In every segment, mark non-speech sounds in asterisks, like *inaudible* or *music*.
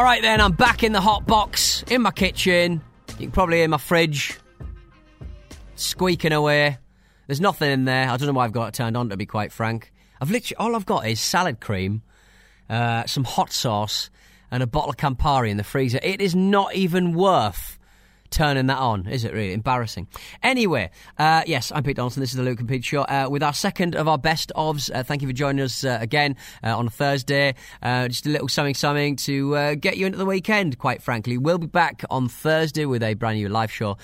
All right, then, I'm back in the hot box in my kitchen. You can probably hear my fridge squeaking away. There's nothing in there. I don't know why I've got it turned on, to be quite frank. I've literally, all I've got is salad cream, uh, some hot sauce, and a bottle of Campari in the freezer. It is not even worth turning that on, is it really? Embarrassing. Anyway, uh, yes, I'm Pete Donaldson. This is the Luke and Pete Show uh, with our second of our best ofs. Uh, thank you for joining us uh, again uh, on a Thursday. Uh, just a little something, something to get you into the weekend, quite frankly. We'll be back on Thursday with a brand new live show,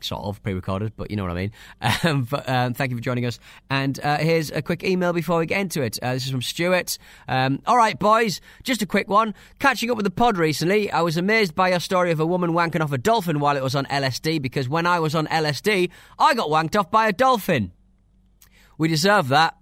sort of pre recorded, but you know what I mean. *laughs* Um, but um, thank you for joining us. And here's a quick email before we get into it. This is from Stuart. Um, all right, boys, just a quick one. Catching up with the pod recently, I was amazed by your story of a woman wanking off a dolphin while it was on LSD because when I was on LSD, I got wanked off by a dolphin. We deserve that.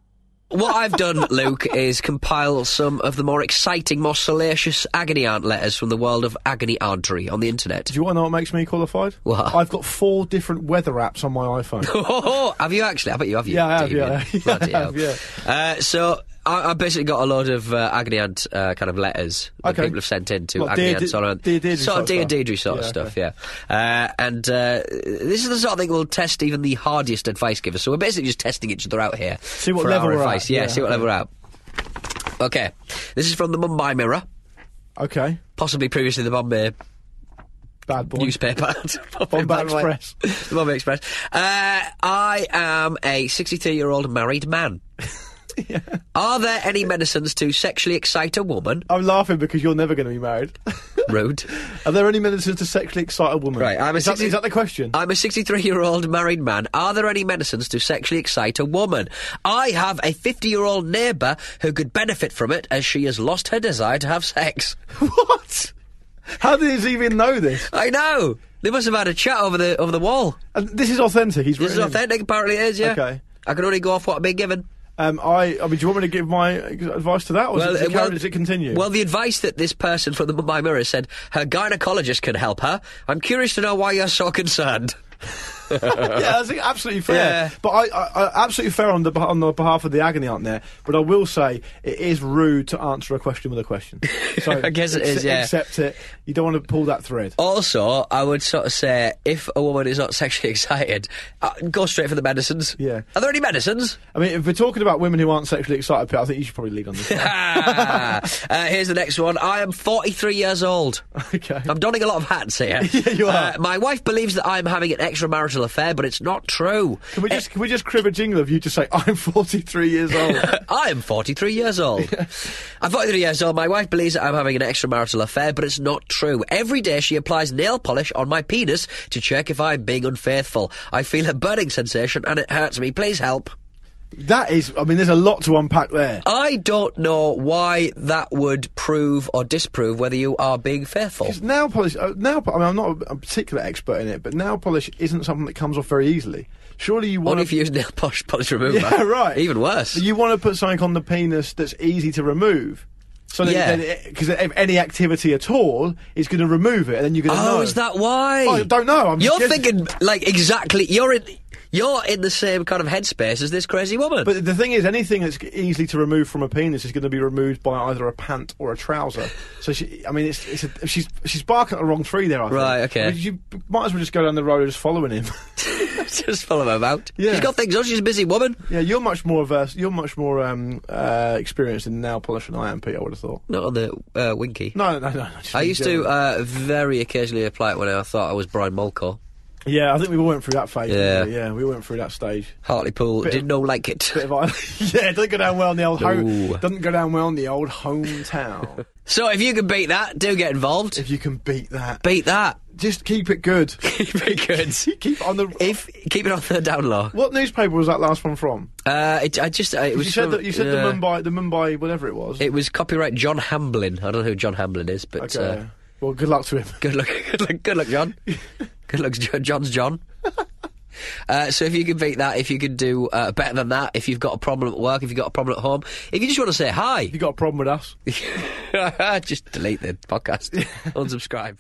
What I've done, Luke, is compile some of the more exciting, more salacious agony aunt letters from the world of agony auntery on the internet. Do you want to know what makes me qualified? What? I've got four different weather apps on my iPhone. *laughs* Oh, have you actually? I bet you have. You Yeah, I have, Damien. yeah. *laughs* Yeah, I have, hell. Uh, so I, I basically got a lot of uh, agony aunt uh, kind of letters that Okay. people have sent in to What, agony Dear aunt Di- sort of, Deirdre sort sort of of sort of Yeah, stuff. Yeah, uh, and uh, this is the sort of thing we'll test even the hardiest advice givers. So we're basically just testing each other out here. See what level we're at. Yeah, Yeah, see what level we're at. Okay, this is from the Mumbai Mirror, Okay. possibly previously the Bombay Bad boy. newspaper. *laughs* Bombay. Express. the Bombay Express. Uh, I am a 63 year old married man. *laughs* Are there any medicines to sexually excite a woman? I'm laughing because you're never going to be married. *laughs* Rude. Are there any medicines to sexually excite a woman? Right, I'm a is, that, 60 is that the question? I'm a 63 year old married man. Are there any medicines to sexually excite a woman? I have a 50 year old neighbour who could benefit from it as she has lost her desire to have sex. *laughs* what? How did he even know this? I know. They must have had a chat over the over the wall. And this is authentic. He's This is authentic, apparently it is, yeah. Okay. I can only go off what I've been given. Um, I, I mean, do you want me to give my advice to that, or does, it, uh, well- does it continue? Well, the advice that this person from the Mumbai Mirror said her gynecologist can help her. I'm curious to know why you're so concerned. *laughs* yeah, that's absolutely fair. Yeah. But I, I, I absolutely fair on the on the behalf of the agony aunt there. But I will say it is rude to answer a question with a question. *laughs* So I guess it is, yeah. Accept it. You don't want to pull that thread. Also, I would sort of say if a woman is not sexually *laughs* excited, uh, go straight for the medicines. Yeah. Are there any medicines? I mean, if we're talking about women who aren't sexually excited, I think you should probably lead on this. *laughs* Uh, here's the next one. I am 43 years old. okay. I'm donning a lot of hats here. Yeah, you are. Uh, my wife believes that I'm having an extramarital affair, but it's not true. Can we eh, just can we just crib a jingle of you to say I'm 43 years old? *laughs* I am 43 years old. *laughs* I'm 43 years old. My wife believes that I'm having an extramarital affair, but it's not true. Every day she applies nail polish on my penis to check if I'm being unfaithful. I feel a burning sensation and it hurts me. Please help. That is, I mean, there's a lot to unpack there. I don't know why that would prove or disprove whether you are being faithful. Because nail polish, uh, nail. I mean, I'm not a, a particular expert in it, but nail polish isn't something that comes off very easily. Surely you want Only if you use nail polish, polish remover. *laughs* Yeah, right. Even worse. You want to put something on the penis that's easy to remove. So Yeah. because if any activity at all is going to remove it, and then you're going to Oh, know. is that why? I don't know. I'm You're thinking like exactly. You're in. You're in the same kind of headspace as this crazy woman. But the thing is, anything that's easily to remove from a penis is going to be removed by either a pant or a trouser. *sighs* So she, I mean, it's, it's a, she's she's barking at the wrong tree there. I think. Right, okay. I mean, you might as well just go down the road just following him. *laughs* just follow her out. Yeah. She's got things on. She's a busy woman. yeah, you're much more vers- You're much more um, uh, experienced in nail polish than I am, Pete. I would have thought. Not on the uh, winky. No, no, no. no I used to uh, very occasionally apply it when I thought I was Brian Molko. Yeah, I think we all went through that phase. Yeah. we? yeah, we went through that stage. Hartlepool Bit didn't know like it. Bit of *laughs* yeah, it doesn't go down well in the old No. home. Doesn't go down well in the old hometown. *laughs* So if you can beat that, do get involved. if you can beat that, beat that. just keep it good. *laughs* Keep it good. keep it on the. If keep it on the down low. what newspaper was that last one from? Uh, it, I just uh, it was you said from- that you said yeah. the Mumbai, the Mumbai, whatever it was. It was copyright John Hamblin. I don't know who John Hamblin is, but okay. Uh, well, good luck to him. good luck, *laughs* good luck, good luck, John. good luck, John's John. *laughs* Uh, so if you can beat that, if you can do uh, better than that, if you've got a problem at work, if you've got a problem at home, if you just want to say hi, You got a problem with us? *laughs* just delete the podcast, unsubscribe.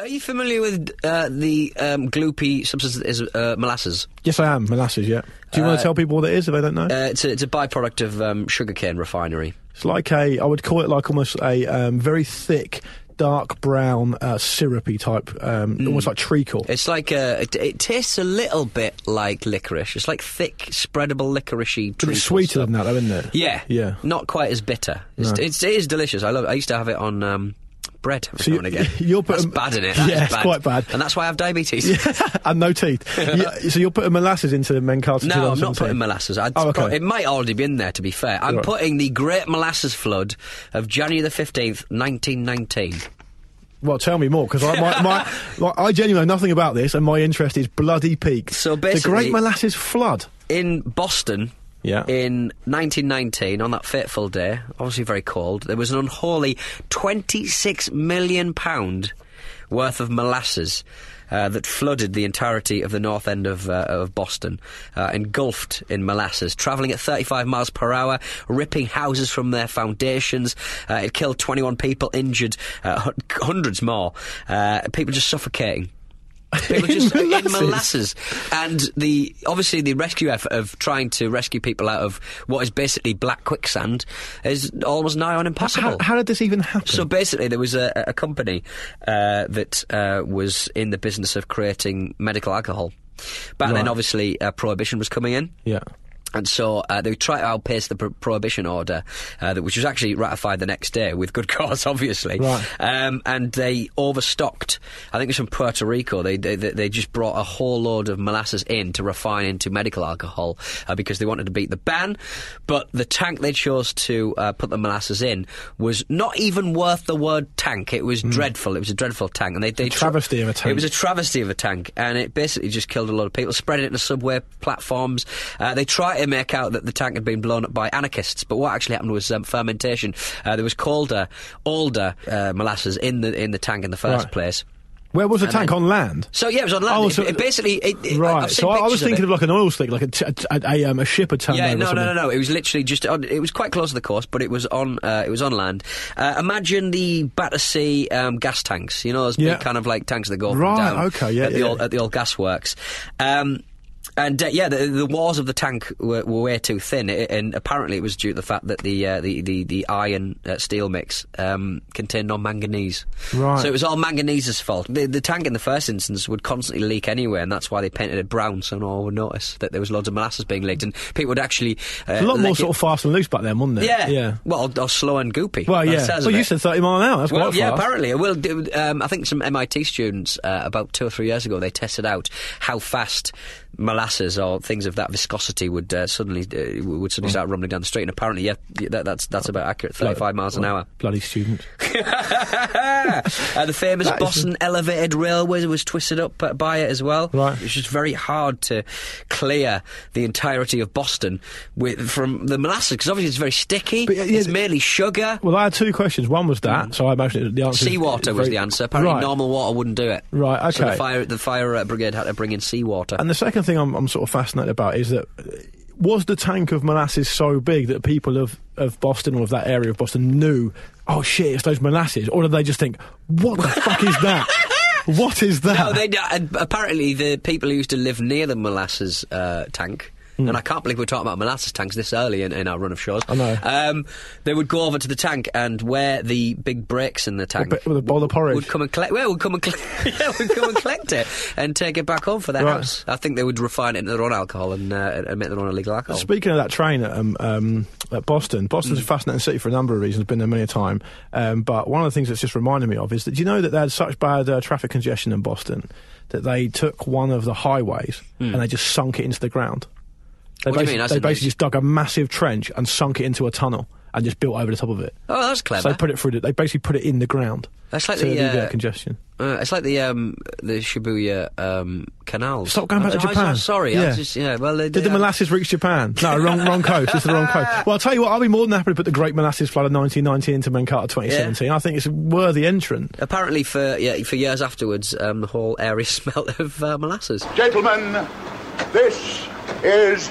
Are you familiar with uh, the um, gloopy substance that is uh, molasses? Yes, I am. Molasses, yeah. Do you want to tell people what it is if they don't know? Uh, it's, a, it's a byproduct of um, sugarcane refinery. it's like a, I would call it like almost a um, very thick, dark brown, uh, syrupy type, um, almost like treacle. It's like a, it, it tastes a little bit like licorice. It's like thick, spreadable licoricey. But it's sweeter than that, though, isn't it? Yeah, Yeah. Not quite as bitter. It's, No. it's it is delicious. I love. it. I used to have it on um, bread every So now you- and again. *laughs* you'll put That's bad in it. That Yeah, it's quite bad. and that's why I have diabetes. *laughs* and no teeth. *laughs* Yeah, so you'll put a molasses into the Mencarta No, I'm not 2017? putting molasses. I'd Oh, okay. pro- it might already be in there, to be fair. I'm Right. putting the Great Molasses Flood of January the 15th, 1919. Well, tell me more, because I, my, my, like, I genuinely know nothing about this, and my interest is bloody peaked. So basically, the Great Molasses Flood. In Boston, Yeah. in 1919, on that fateful day, obviously very cold, there was an unholy 26 million pound worth of molasses. Uh, that flooded the entirety of the north end of, uh, of Boston, uh, engulfed in molasses, travelling at 35 miles per hour, ripping houses from their foundations. Uh, it killed 21 people, injured uh, hundreds more. Uh, people just suffocating. People just *laughs* in molasses? molasses, and the obviously the rescue effort of trying to rescue people out of what is basically black quicksand is almost nigh on impossible. How, how did this even happen? So basically, there was a, a company uh, that uh, was in the business of creating medical alcohol. Back then, obviously, uh, prohibition was coming in. yeah. And so uh, they tried to outpace the pro- prohibition order, uh, that, which was actually ratified the next day with good *laughs* cause, obviously. Right. Um, and they overstocked. I think it was from Puerto Rico. They, they they just brought a whole load of molasses in to refine into medical alcohol uh, because they wanted to beat the ban. But the tank they chose to uh, put the molasses in was not even worth the word tank. It was dreadful. It was a dreadful tank, and they, they travesty of a tank. It was a travesty of a tank, and it basically just killed a lot of people. Spread it into subway platforms. Uh, they tried to make out that the tank had been blown up by anarchists, but what actually happened was um, fermentation. Uh, there was colder, older uh, molasses in the in the tank in the first Right. place. Where was the And tank then- on land? So yeah, it was on land. Oh, It- so- it, basically, it, it, right. So I, was thinking of, like an oil slick, like a, t- a, a, um, a ship had turned Yeah, over. no, no, no, no. It was literally just on. It was quite close to the coast, but it was on. Uh, it was on land. Uh, imagine the Battersea um, gas tanks. You know those Yeah. big kind of like tanks that go Right, down. okay, yeah, at the yeah. old at the old gas works. Um, and uh, yeah, the, the walls of the tank were, were way too thin, and apparently it was due to the fact that the uh, the, the the iron uh, steel mix um, contained no manganese. Right. So it was all manganese's fault. The, the tank in the first instance would constantly leak anyway, and that's why they painted it brown so no one would notice that there was loads of molasses being leaked, and people would actually. Uh, a lot more lick sort of fast and loose back then, wasn't it? yeah. Yeah. Well, or slow and goopy. Well, yeah. Well, you it. said 30 mile an hour. That's Well, quite yeah, fast. apparently. Well, um, I think some MIT students uh, about two or three years ago they tested out how fast molasses or things of that viscosity would uh, suddenly uh, would suddenly start rumbling down the street. And apparently, yeah, yeah that, that's that's about accurate. Thirty-five miles an hour. Bloody student. *laughs* uh, the famous That Boston elevated railway was twisted up uh, by it as well. Right. It's just very hard to clear the entirety of Boston with from the molasses because obviously it's very sticky. But, yeah, yeah, it's mainly sugar. Well, I had two questions. One was that, so I imagine the answer. Seawater is was the answer. Apparently, right. normal water wouldn't do it. Right, So the okay. fire, the fire uh, brigade had to bring in seawater. And the second thing I'm, I'm sort of fascinated about is that uh, was the tank of molasses so big that people of, of Boston or of that area of Boston knew, oh shit, it's those molasses, or did they just think, what the fuck is that? *laughs* What is that? No, they, uh, apparently the people who used to live near the molasses uh, tank. And I can't believe we're talking about molasses tanks this early in, in our run of shows. I know. Um, they would go over to the tank and where the big breaks in the tank with a bowl of porridge. would come and collect. Well, would come and collect. *laughs* yeah, would come and collect it and take it back home for their Right. house. I think they would refine it into their own alcohol and, uh, and make their own illegal alcohol. Speaking of that train at, um, um, at Boston, Boston's a fascinating city for a number of reasons. Been there many a time, um, but one of the things that's just reminded me of is that do you know that they had such bad uh, traffic congestion in Boston that they took one of the highways and they just sunk it into the ground. They. What do you mean? They basically just dug a massive trench and sunk it into a tunnel and just built over the top of it. oh, that's clever. So they put it through. The, they basically put it in the ground. That's like to the, alleviate uh, congestion. Uh, it's like the um, the Shibuya um, canals. Stop going back I'm to Japan. I'm so sorry, I Yeah. just yeah. Well, they, Did the they- molasses reach Japan? No, wrong, *laughs* wrong coast. It's the wrong coast. Well, I'll tell you what, I'll be more than happy to put the Great Molasses Flood of 1990 into Mankata 2017. I think it's a worthy entrant. Apparently, for yeah, for years afterwards, um, the whole area *laughs* smelt of uh, molasses. Gentlemen, this is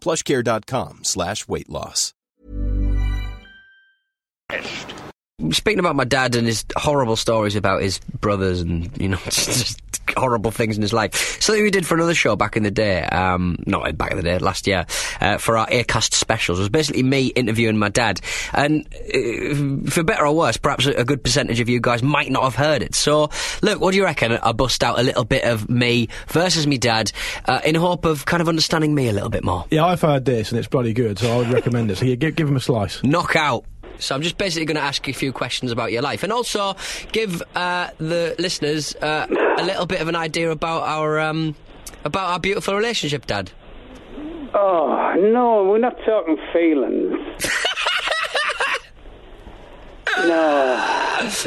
plushcare.com slash weight loss. Speaking about my dad and his horrible stories about his brothers and you know *laughs* just horrible things in his life. Something we did for another show back in the day, um, not back in the day, last year, uh, for our Acast specials It was basically me interviewing my dad. And uh, for better or worse, perhaps a, a good percentage of you guys might not have heard it. So, look, what do you reckon? I bust out a little bit of me versus me dad uh, in hope of kind of understanding me a little bit more. Yeah, I've heard this and it's bloody good, so I would recommend it. So yeah, give, give him a slice. knockout. So I'm just basically going to ask you a few questions about your life, and also give uh, the listeners uh, a little bit of an idea about our um, about our beautiful relationship, Dad. Oh, no, we're not talking feelings. *laughs* no.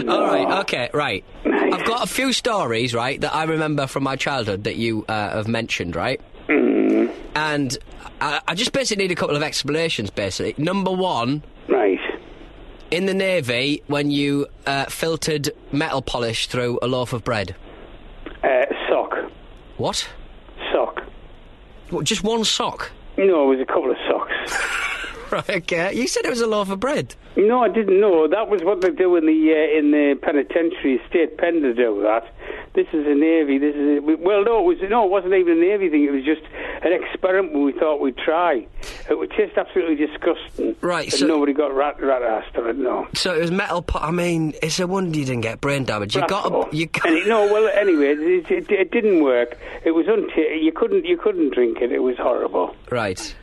All right, okay, right. I've got a few stories, right, that I remember from my childhood that you uh, have mentioned, right? Mm, And I, I just basically need a couple of explanations, basically. Number one, right. In the Navy, when you uh, filtered metal polish through a loaf of bread. Uh, sock. What? Sock. What, just one sock? No, it was a couple of socks. *laughs* right, okay. You said it was a loaf of bread. No, I didn't know. That was what they do in the uh, in the penitentiary state pen to do that. This is a navy. This is a, well, no, it was no, it wasn't even a navy thing. It was just an experiment we thought we'd try. It was just absolutely disgusting. Right, so- nobody got rat rat assed on it. No. So it was metal pot. I mean, it's a wonder you didn't get brain damage. You got, you got. Any- no, well, anyway, it, it, it didn't work. It was unta- You couldn't you couldn't drink it. It was horrible. Right.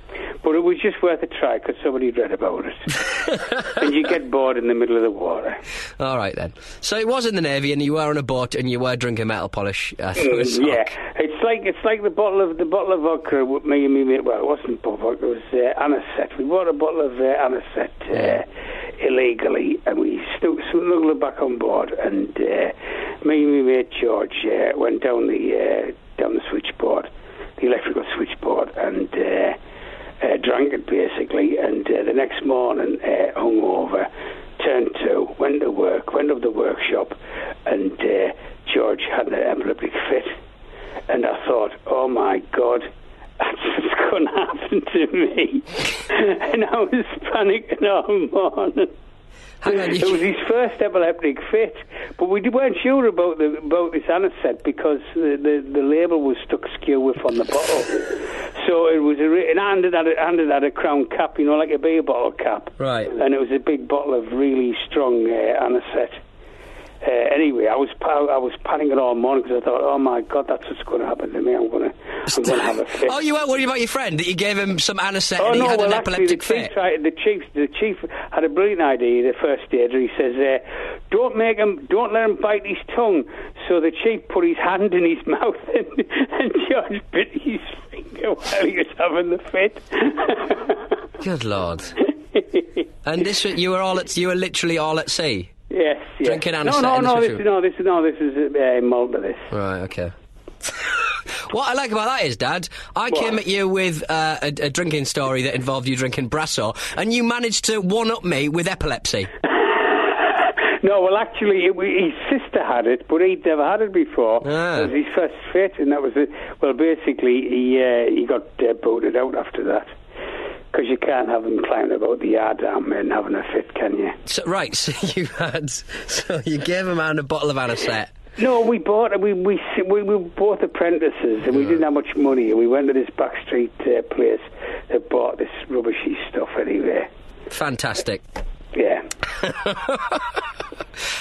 But it was just worth a try because somebody read about it. *laughs* and you get bored in the middle of the water. All right then. So it was in the navy, and you were on a boat, and you were drinking metal polish. *laughs* Uh, through a sock. Mm, yeah, it's like it's like the bottle of the bottle of vodka with me and me mate. Well, it wasn't vodka; it was uh, anisette. We bought a bottle of uh, anisette uh, illegally, and we snu- snuggled it back on board. And uh, me and my mate George uh, went down the uh, down the switchboard, the electrical switchboard, and. Uh, drank it basically, and uh, the next morning, uh, hung over, turned to, went to work, went up the workshop, and uh, George had an epileptic fit. And I thought, oh my God, *laughs* that's what's going to happen to me. *laughs* and I was panicking all morning. It was his first epileptic fit, but we weren't sure about the about this anisette because the, the, the label was stuck skew with on the bottle. So it was a and I handed had a, handed had a crown cap, you know, like a beer bottle cap, Right. and it was a big bottle of really strong uh. Uh, anyway, I was I was panicking all morning because I thought, oh my god, that's what's going to happen to me. I'm going to Have a fit. *laughs* Oh, you weren't worried about your friend that you gave him some anisette Oh and he no! had Well, an actually, the epileptic chief, fit. tried, the chief, the chief had a brilliant idea. The first aider, he says, uh, "Don't make him, don't let him bite his tongue." So the chief put his hand in his *laughs* mouth, and, and George bit his finger while he was having the fit. *laughs* Good lord. and this, you were all at, you were literally all at sea. yes, yes. Drinking No, no, no. This, no, this is no. This is uh, Malta. This. Right. Okay. What I like about that is, Dad, I What? came at you with uh, a, a drinking story that involved you drinking Brasso, and you managed to one up me with epilepsy. *laughs* No, well, actually, it, his sister had it, but he'd never had it before. Ah. It was his first fit, and that was it. Well, basically, he uh, he got uh, booted out after that because you can't have him climbing about the yard arm and having a fit, can you? So, right, *laughs* so you had, so you gave a man a bottle of anisette. No, we bought we we we, we were both apprentices, and we didn't have much money. And we went to this backstreet uh, place that bought this rubbishy stuff anyway. Fantastic. Yeah. *laughs*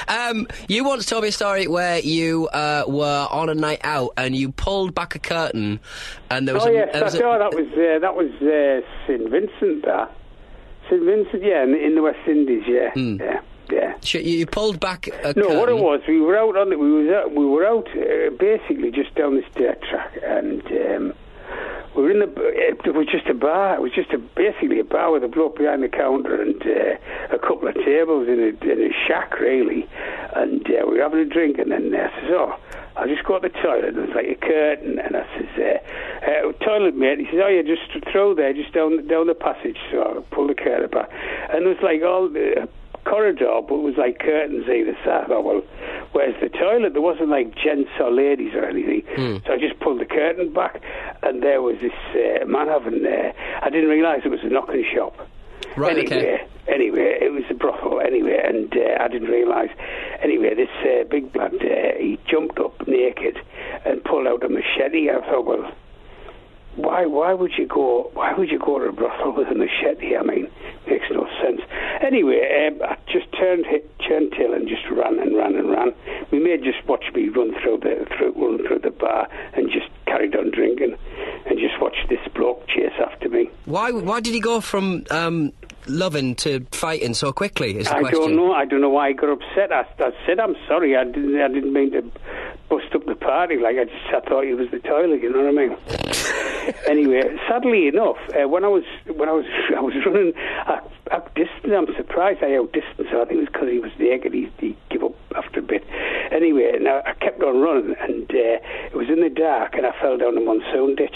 Um, you once told me a story where you uh, were on a night out and you pulled back a curtain, and there was oh a, yes, there was a- oh, that was uh, that was uh, St Vincent. That St Vincent, yeah, in, in the West Indies, yeah, yeah, yeah. You, pulled back a No, curtain. what it was, we were out on the, we was out, we were out uh, basically just down this dirt track, and um, we were in the. It was just a bar. It was just a basically a bar with a bloke behind the counter and uh, a couple of tables in a, in a shack, really. And uh, we were having a drink, and then uh, I says, "Oh, I'll just go to the toilet." There was like a curtain, and I says, uh, uh, "Toilet, mate." He says, "Oh, yeah, just throw there, just down down the passage." So I pulled the curtain back, and there was like all the corridor, but it was like curtains either side. I thought, well, where's the toilet? There wasn't like gents or ladies or anything. So I just pulled the curtain back, and there was this uh, man having. Uh, I didn't realise it was a knocking shop. Right, anyway, okay. anyway, it was a brothel. Anyway, and uh, I didn't realise. Anyway, this uh, big lad, uh, he jumped up naked and pulled out a machete. I thought, well, why why would you go why would you go to a brothel with a machete? I mean, makes no sense. Anyway, um, I just turned hit, turned tail and just ran and ran and ran. We may just watch me run through the through run through the bar and just carried on drinking and just watched this bloke chase after me. Why? Why did he go from um, loving to fighting so quickly? Is the I question. don't know. I don't know why he got upset. I, I said I'm sorry. I didn't. I didn't mean to bust up the party. Like I just I thought he was the toilet. You know what I mean? *laughs* anyway, sadly enough, uh, when I was when I was *laughs* I was running out distance, I'm surprised I outdistanced him. I think it was because he was naked. He, he gave up after a bit. Anyway, now I kept on running, and uh, it was in the dark, and I fell down a monsoon ditch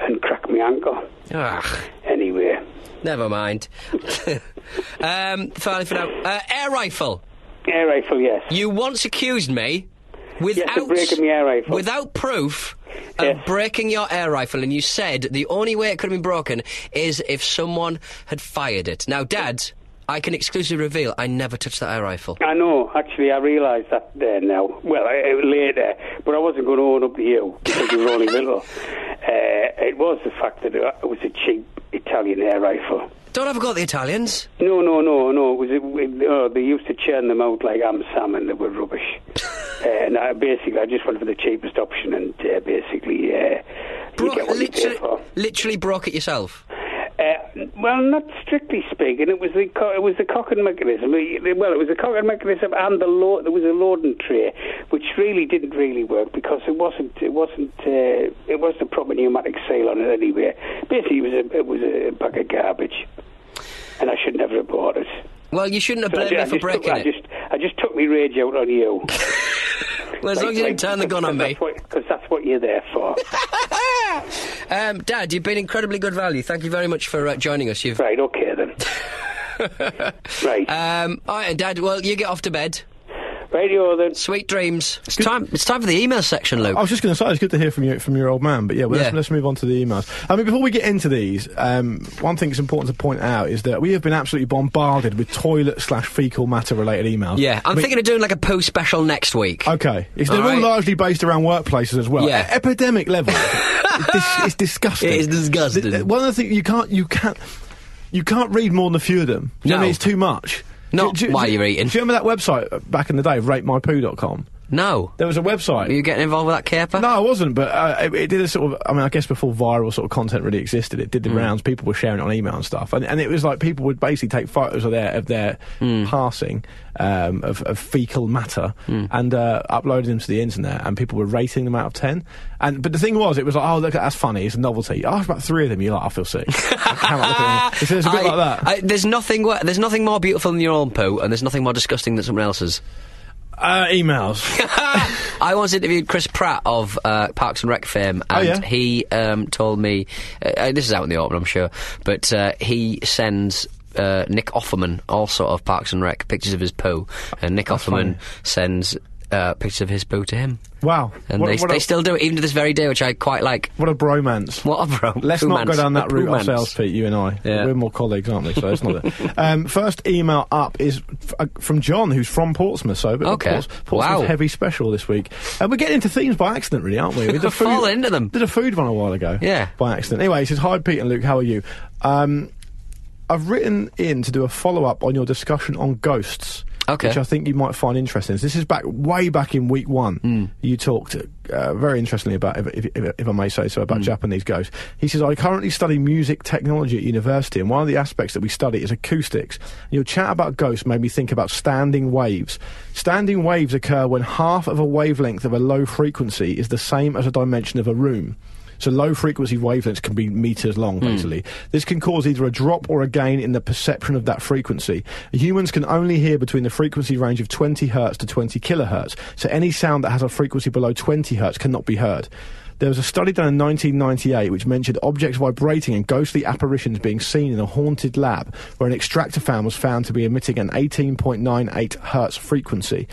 and cracked my ankle. Ah, Anyway, never mind. *laughs* um, finally, for now, uh, air rifle. air rifle, yes. You once accused me without Yes, breaking my air rifle. without proof of breaking your air rifle, and you said the only way it could have been broken is if someone had fired it. Now, Dad, I can exclusively reveal I never touched that air rifle. I know. Actually, I realised that there now. Well, I, later, but I wasn't going to own up to you because you were only *laughs* little. Uh, it was the fact that it was a cheap Italian air rifle. Don't ever go the Italians. No, no, no, no. It was. It, oh, they used to churn them out like ham salmon. They were rubbish. uh, *laughs* and I, basically, I just went for the cheapest option, and uh, basically, uh, you get what you pay literally, literally broke it yourself. Uh, well, not strictly speaking. It was the co- it was the cocking mechanism. Well, it was the cocking mechanism and the law. there was a loading tray, which really didn't really work because it wasn't it wasn't uh, it wasn't the proper pneumatic seal on it anyway. Basically, it was a it was a bag of garbage, and I should never have bought it. Well, you shouldn't have So blamed me I for breaking took, I it. just I just took my rage out on you. *laughs* Well, as long as you didn't turn the gun on me. Because that's what you're there for. Um, Dad, you've been incredibly good value. Thank you very much for uh, joining us. You've right, okay then. *laughs* right. Um, all right, Dad. Well, you get off to bed. Radio then. Sweet dreams. It's time. It's time for the email section, Luke. I was just going to say it's good to hear from you from your old man, but yeah, well, Yeah. Let's, let's move on to the emails. I mean, before we get into these, um, one thing that's important to point out is that we have been absolutely bombarded with toilet slash fecal matter related emails. Yeah, I'm I mean- thinking of doing like a poo special next week. Okay, it's, they're All all right. largely based around workplaces as well. Yeah. E- epidemic level. *laughs* it's, dis- it's disgusting. It is disgusting. Th- th- One of the things you can't you can't you can't read more than a few of them. Do you know what I mean? It's too much. Not Do- do- while do- you're eating. Do you remember that website back in the day, ratemypoo.com? No. There was a website. Are you getting involved with that caper? No, I wasn't, but uh, it, it did a sort of. I mean, I guess before viral sort of content really existed, it did the rounds. People were sharing it on email and stuff, and, and it was like people would basically take photos of their of their Hmm. passing um, of, of fecal matter and uh, uploading them to the internet, and people were rating them out of ten. And but the thing was, it was like, oh look, that's funny, it's a novelty. After about three of them, you're like, I feel sick. *laughs* I cannot look at them. It's, it's a bit I- like that. I, there's nothing. There's nothing more beautiful than your own poo, and there's nothing more disgusting than someone else's. Uh, emails. *laughs* I once interviewed Chris Pratt of uh, Parks and Rec fame, Oh, and yeah? he um, told me uh, uh, this is out in the open, I'm sure, but uh, he sends. Uh, Nick Offerman, also of Parks and Rec, pictures of his poo, and Nick That's Offerman funny. sends uh, pictures of his poo to him. Wow. And What- they, what they a- still do it, even to this very day, which I quite like. What a bromance. What a bromance. Let's not go down that route ourselves, Pete, you and I. Yeah. We're more colleagues, aren't we? So it's not it. *laughs* Um, first email up is uh, from John, who's from Portsmouth. So a bit of a Okay. Ports- Portsmouth Wow. heavy special this week. And we're getting into themes by accident, really, aren't we? We did a *laughs* food, into them. Did a food one a while ago. Yeah. By accident. Anyway, he says, Hi, Pete and Luke, how are you? Um, I've written in to do a follow up on your discussion on ghosts. Okay. Which I think you might find interesting. This is back way back in week one. Hmm. You talked uh, very interestingly about, if, if, if, if I may say so, about Hmm. Japanese ghosts. He says, I currently study music technology at university, and one of the aspects that we study is acoustics. Your chat about ghosts made me think about standing waves. Standing waves occur when half of a wavelength of a low frequency is the same as a dimension of a room. So low frequency wavelengths can be meters long, hmm. basically. This can cause either a drop or a gain in the perception of that frequency. Humans can only hear between the frequency range of 20 hertz to 20 kilohertz. So any sound that has a frequency below 20 hertz cannot be heard. There was a study done in 1998 which mentioned objects vibrating and ghostly apparitions being seen in a haunted lab where an extractor fan was found to be emitting an 18.98 hertz frequency.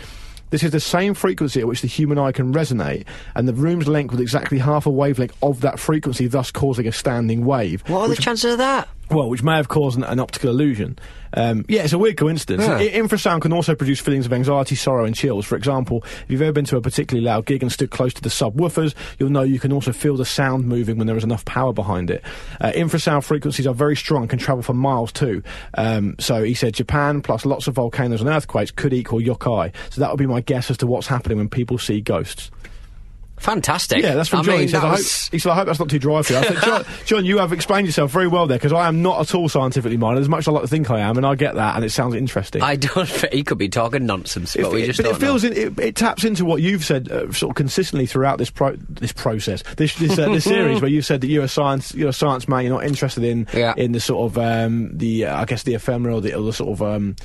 This is the same frequency at which the human eye can resonate, and the room's length was exactly half a wavelength of that frequency, thus causing a standing wave. What are the chances of that? Well, which may have caused an, an optical illusion. Um, yeah, it's a weird coincidence. Yeah. Infrasound can also produce feelings of anxiety, sorrow, and chills. For example, if you've ever been to a particularly loud gig and stood close to the subwoofers, you'll know you can also feel the sound moving when there is enough power behind it. Uh, infrasound frequencies are very strong, can travel for miles too. Um, so he said Japan plus lots of volcanoes and earthquakes could equal yokai. So that would be my guess as to what's happening when people see ghosts. Fantastic. Yeah, that's from I John. mean, he, says, I was- hope, he said, I hope that's not too dry for you. I said, John, *laughs* John, you have explained yourself very well there because I am not at all scientifically minded, as much as I like to think I am, and I get that, and it sounds interesting. I don't. *laughs* He could be talking nonsense, but If we it- just but don't it feels in, it, it taps into what you've said uh, sort of consistently throughout this pro- this process, this this, uh, this series, *laughs* where you've said that you're a science you're a science man, you're not interested in Yeah. in the sort of um, the uh, I guess the ephemeral, the, or the sort of um,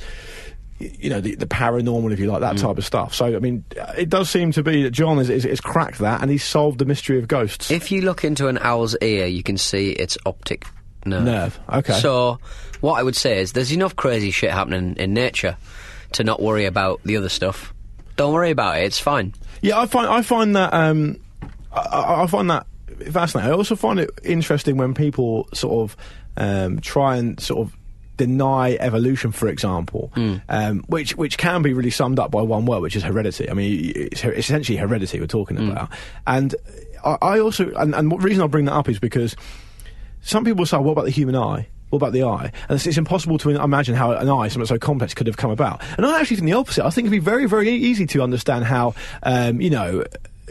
you know the, the paranormal, if you like, Mm. that type of stuff. So I mean, uh, it does seem to be that John has, has, has cracked that, and he's solved the mystery of ghosts. If you look into an owl's ear, you can see its optic nerve. Nerve, okay. So, what I would say is there's enough crazy shit happening in nature to not worry about the other stuff. Don't worry about it, it's fine. Yeah, I find I find that um, I, I find that fascinating. I also find it interesting when people sort of um, try and sort of deny evolution, for example, um, which which can be really summed up by one word, which is heredity. I mean, it's, essentially heredity we're talking about. And I, I also, and, and the reason I bring that up is because some people say, "What about the human eye?" What about the eye? And it's, it's impossible to imagine how an eye, something so complex, could have come about. And I actually think the opposite. I think it'd be very, very easy to understand how, um, you know,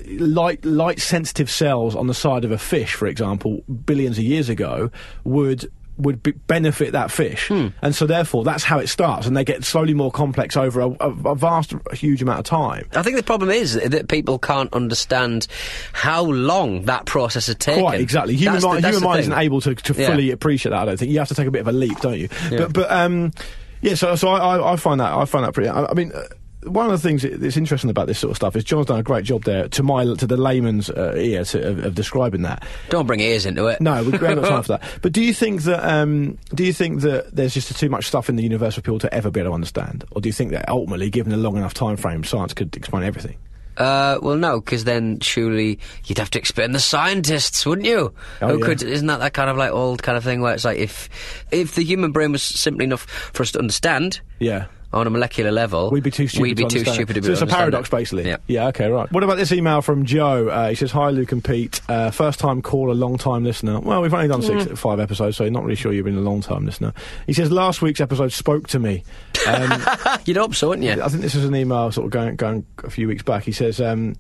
light light sensitive cells on the side of a fish, for example, billions of years ago, would would be, benefit that fish, and so therefore that's how it starts, and they get slowly more complex over a, a, a vast, huge amount of time. I think the problem is that people can't understand how long that process has taken. Quite exactly. Human That's mind, human mind thing. isn't able to, to Yeah. fully appreciate that. I don't think you have to take a bit of a leap, don't you? Yeah. But but um, yeah. So so I, I, I find that I find that pretty. I, I mean. Uh, one of the things that's interesting about this sort of stuff is John's done a great job there to my to the layman's uh, ear to, of, of describing that. Don't bring ears into it. No, we haven't got time *laughs* for that. But do you think that um, do you think that there's just too much stuff in the universe for people to ever be able to understand, or do you think that ultimately, given a long enough time frame, science could explain everything? Uh, well, no, because then surely you'd have to explain the scientists, wouldn't you? Oh, Who yeah. could? Isn't that that kind of like old kind of thing where it's like if if the human brain was simple enough for us to understand Yeah. On a molecular level, We'd be too stupid. We'd be to too understand stupid it. to be So it's a paradox, understand basically. Yeah. Yeah. Okay. Right. What about this email from Joe? Uh, he says, "Hi, Luke and Pete. Uh, first time caller, long time listener. Well, we've only done six, Mm. five episodes, so not really sure you've been a long time listener." He says, "Last week's episode spoke to me." *laughs* Um, You'd hope so, wouldn't you? I think this is an email sort of going going a few weeks back. He says. Um,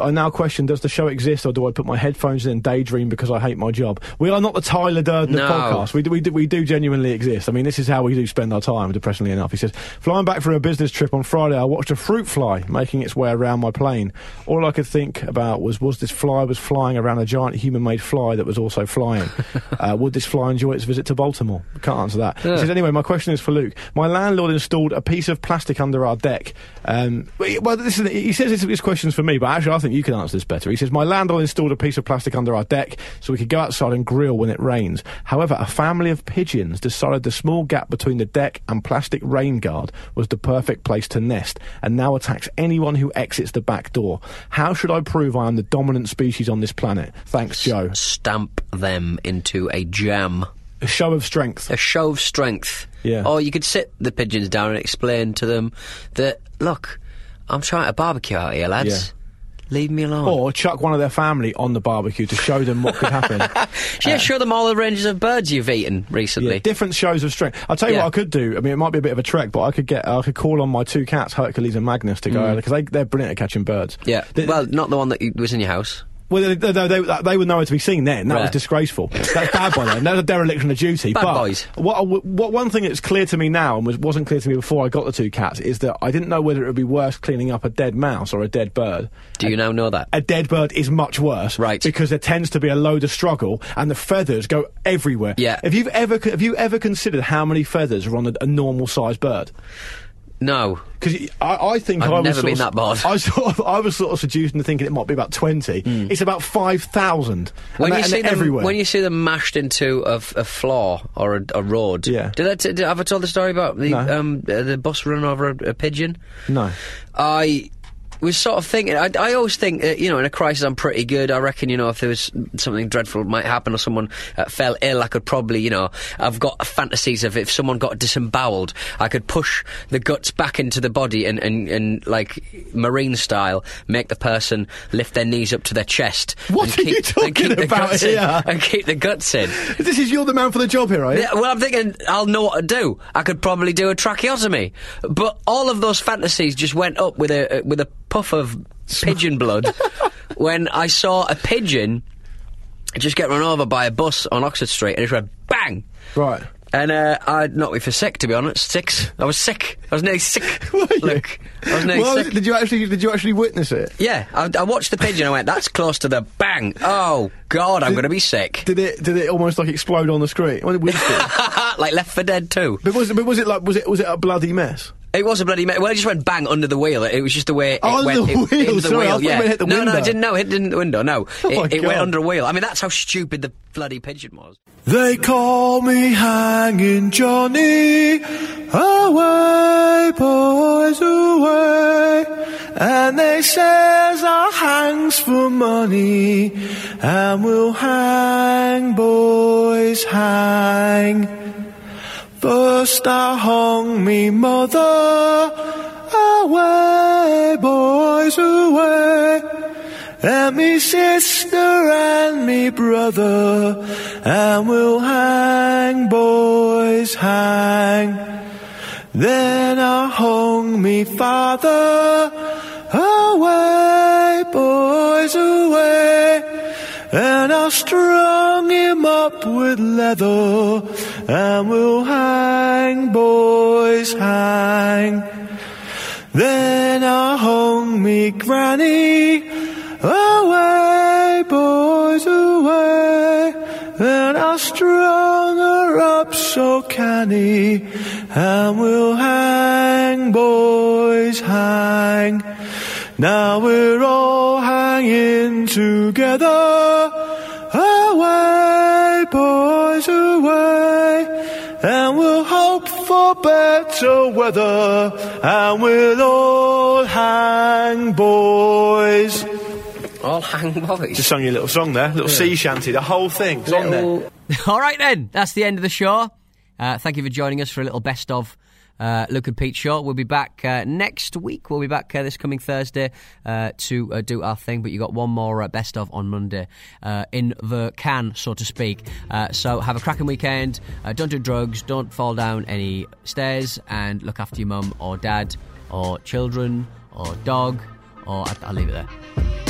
I now question: Does the show exist, or do I put my headphones in and daydream because I hate my job? We are not the Tyler Durden No. podcast. We do, we do we do genuinely exist. I mean, this is how we do spend our time. Depressingly enough, he says. Flying back from a business trip on Friday, I watched a fruit fly making its way around my plane. All I could think about was: was this fly was flying around a giant human-made fly that was also flying? *laughs* uh, would this fly enjoy its visit to Baltimore? Can't answer that. He says anyway. My question is for Luke. My landlord installed a piece of plastic under our deck. Um, well, this is, he says this, this question's for me, but actually I think you can answer this better. He says my landlord installed a piece of plastic under our deck so we could go outside and grill when it rains. However, a family of pigeons decided the small gap between the deck and plastic rain guard was the perfect place to nest, and now attacks anyone who exits the back door. How should I prove I am the dominant species on this planet? Thanks, Joe. Stamp them into a jam. A show of strength. A show of strength. Yeah. Or you could sit the pigeons down and explain to them that, look, I'm trying to barbecue out here, lads. Leave me alone. Or chuck one of their family on the barbecue to show them what could happen. *laughs* yeah, show them all the ranges of birds you've eaten recently. Yeah, different shows of strength. I'll tell you Yeah. what I could do. I mean, it might be a bit of a trek, but I could get, I could call on my two cats, Hercules and Magnus, to go Mm. because they, they're brilliant at catching birds. Yeah. well, not the one that was in your house. Well, they, they, they, they were nowhere to be seen then. That was disgraceful. *laughs* That's bad by them. That's a dereliction of duty. Bad but boys. What, what one thing that's clear to me now and was, wasn't clear to me before I got the two cats is that I didn't know whether it would be worse cleaning up a dead mouse or a dead bird. Do you now know that? A dead bird is much worse, right? Because there tends to be a load of struggle, and the feathers go everywhere. Yeah. Have you ever have you ever considered how many feathers are on a, a normal sized bird? No. Because I, I think I've I was never been of- that bored. I sort of, I was sort of seduced into thinking it might be about twenty. It's about five thousand. When you see them, everywhere. when you see them mashed into a floor or a, a road, yeah. Did I t- did, have I told the story about the um uh, the bus running over a, a pigeon? no. I was sort of thinking. I, I always think, uh, you know, in a crisis, I'm pretty good. I reckon, you know, if there was something dreadful might happen or someone uh, fell ill, I could probably, you know, I've got fantasies of if someone got disemboweled, I could push the guts back into the body and, and, and like marine style, make the person lift their knees up to their chest. What and are you keep, keep talking the about here? In, and keep the guts in. This is you're the man for the job here, right? Yeah, well, I'm thinking I'll know what to do. I could probably do a tracheotomy, but all of those fantasies just went up with a with a puff of pigeon blood *laughs* when I saw a pigeon just get run over by a bus on Oxford Street, and it went bang. Right. And uh, I'd knocked me for sick, to be honest. Six. I was sick. I was nearly sick. *laughs* Look, I was nearly Well, sick. did you actually did you actually witness it? Yeah, I, I watched the pigeon. I went, "That's close to the bang." Oh God, I'm going to be sick. Did it did it almost like explode on the screen? Well, it was- like Left for Dead too. but was it but was it like was it was it a bloody mess? It was a bloody me- well. It just went bang under the wheel. It was just the way it Oh, went. the it, wheel, into the sorry, wheel. yeah. hit no, no, window. it didn't. No, it didn't the window. No, *laughs* Oh, it, it went under a wheel. I mean, that's how stupid the bloody pigeon was. They call me Hanging Johnny. Away, boys, away. And they says I hangs for money and we'll hang, boys, hang. First I hung me mother, away, boys, away. And me sister and me brother, and we'll hang, boys, hang. Then I hung me father, away, boys, away. And I strung him up with leather, and we'll hang, boys, hang. Then I hung me granny, away, boys, away. Then I strung her up so canny, and we'll hang, boys, hang. Now we're all hanging together, And we'll hope for better weather, and we'll all hang, boys. All hang boys. Just sung you a little song there, little sea shanty, the whole thing. It's on there. *laughs* All right then, that's the end of the show. Uh, thank you for joining us for a little best of uh, Luke and Pete show. We'll be back uh, next week. We'll be back uh, this coming Thursday uh, to uh, do our thing. But you got one more uh, best of on Monday in the can, so to speak. So have a cracking weekend. Don't do drugs. Don't fall down any stairs, and look after your mum or dad or children or dog. Or I'll leave it there.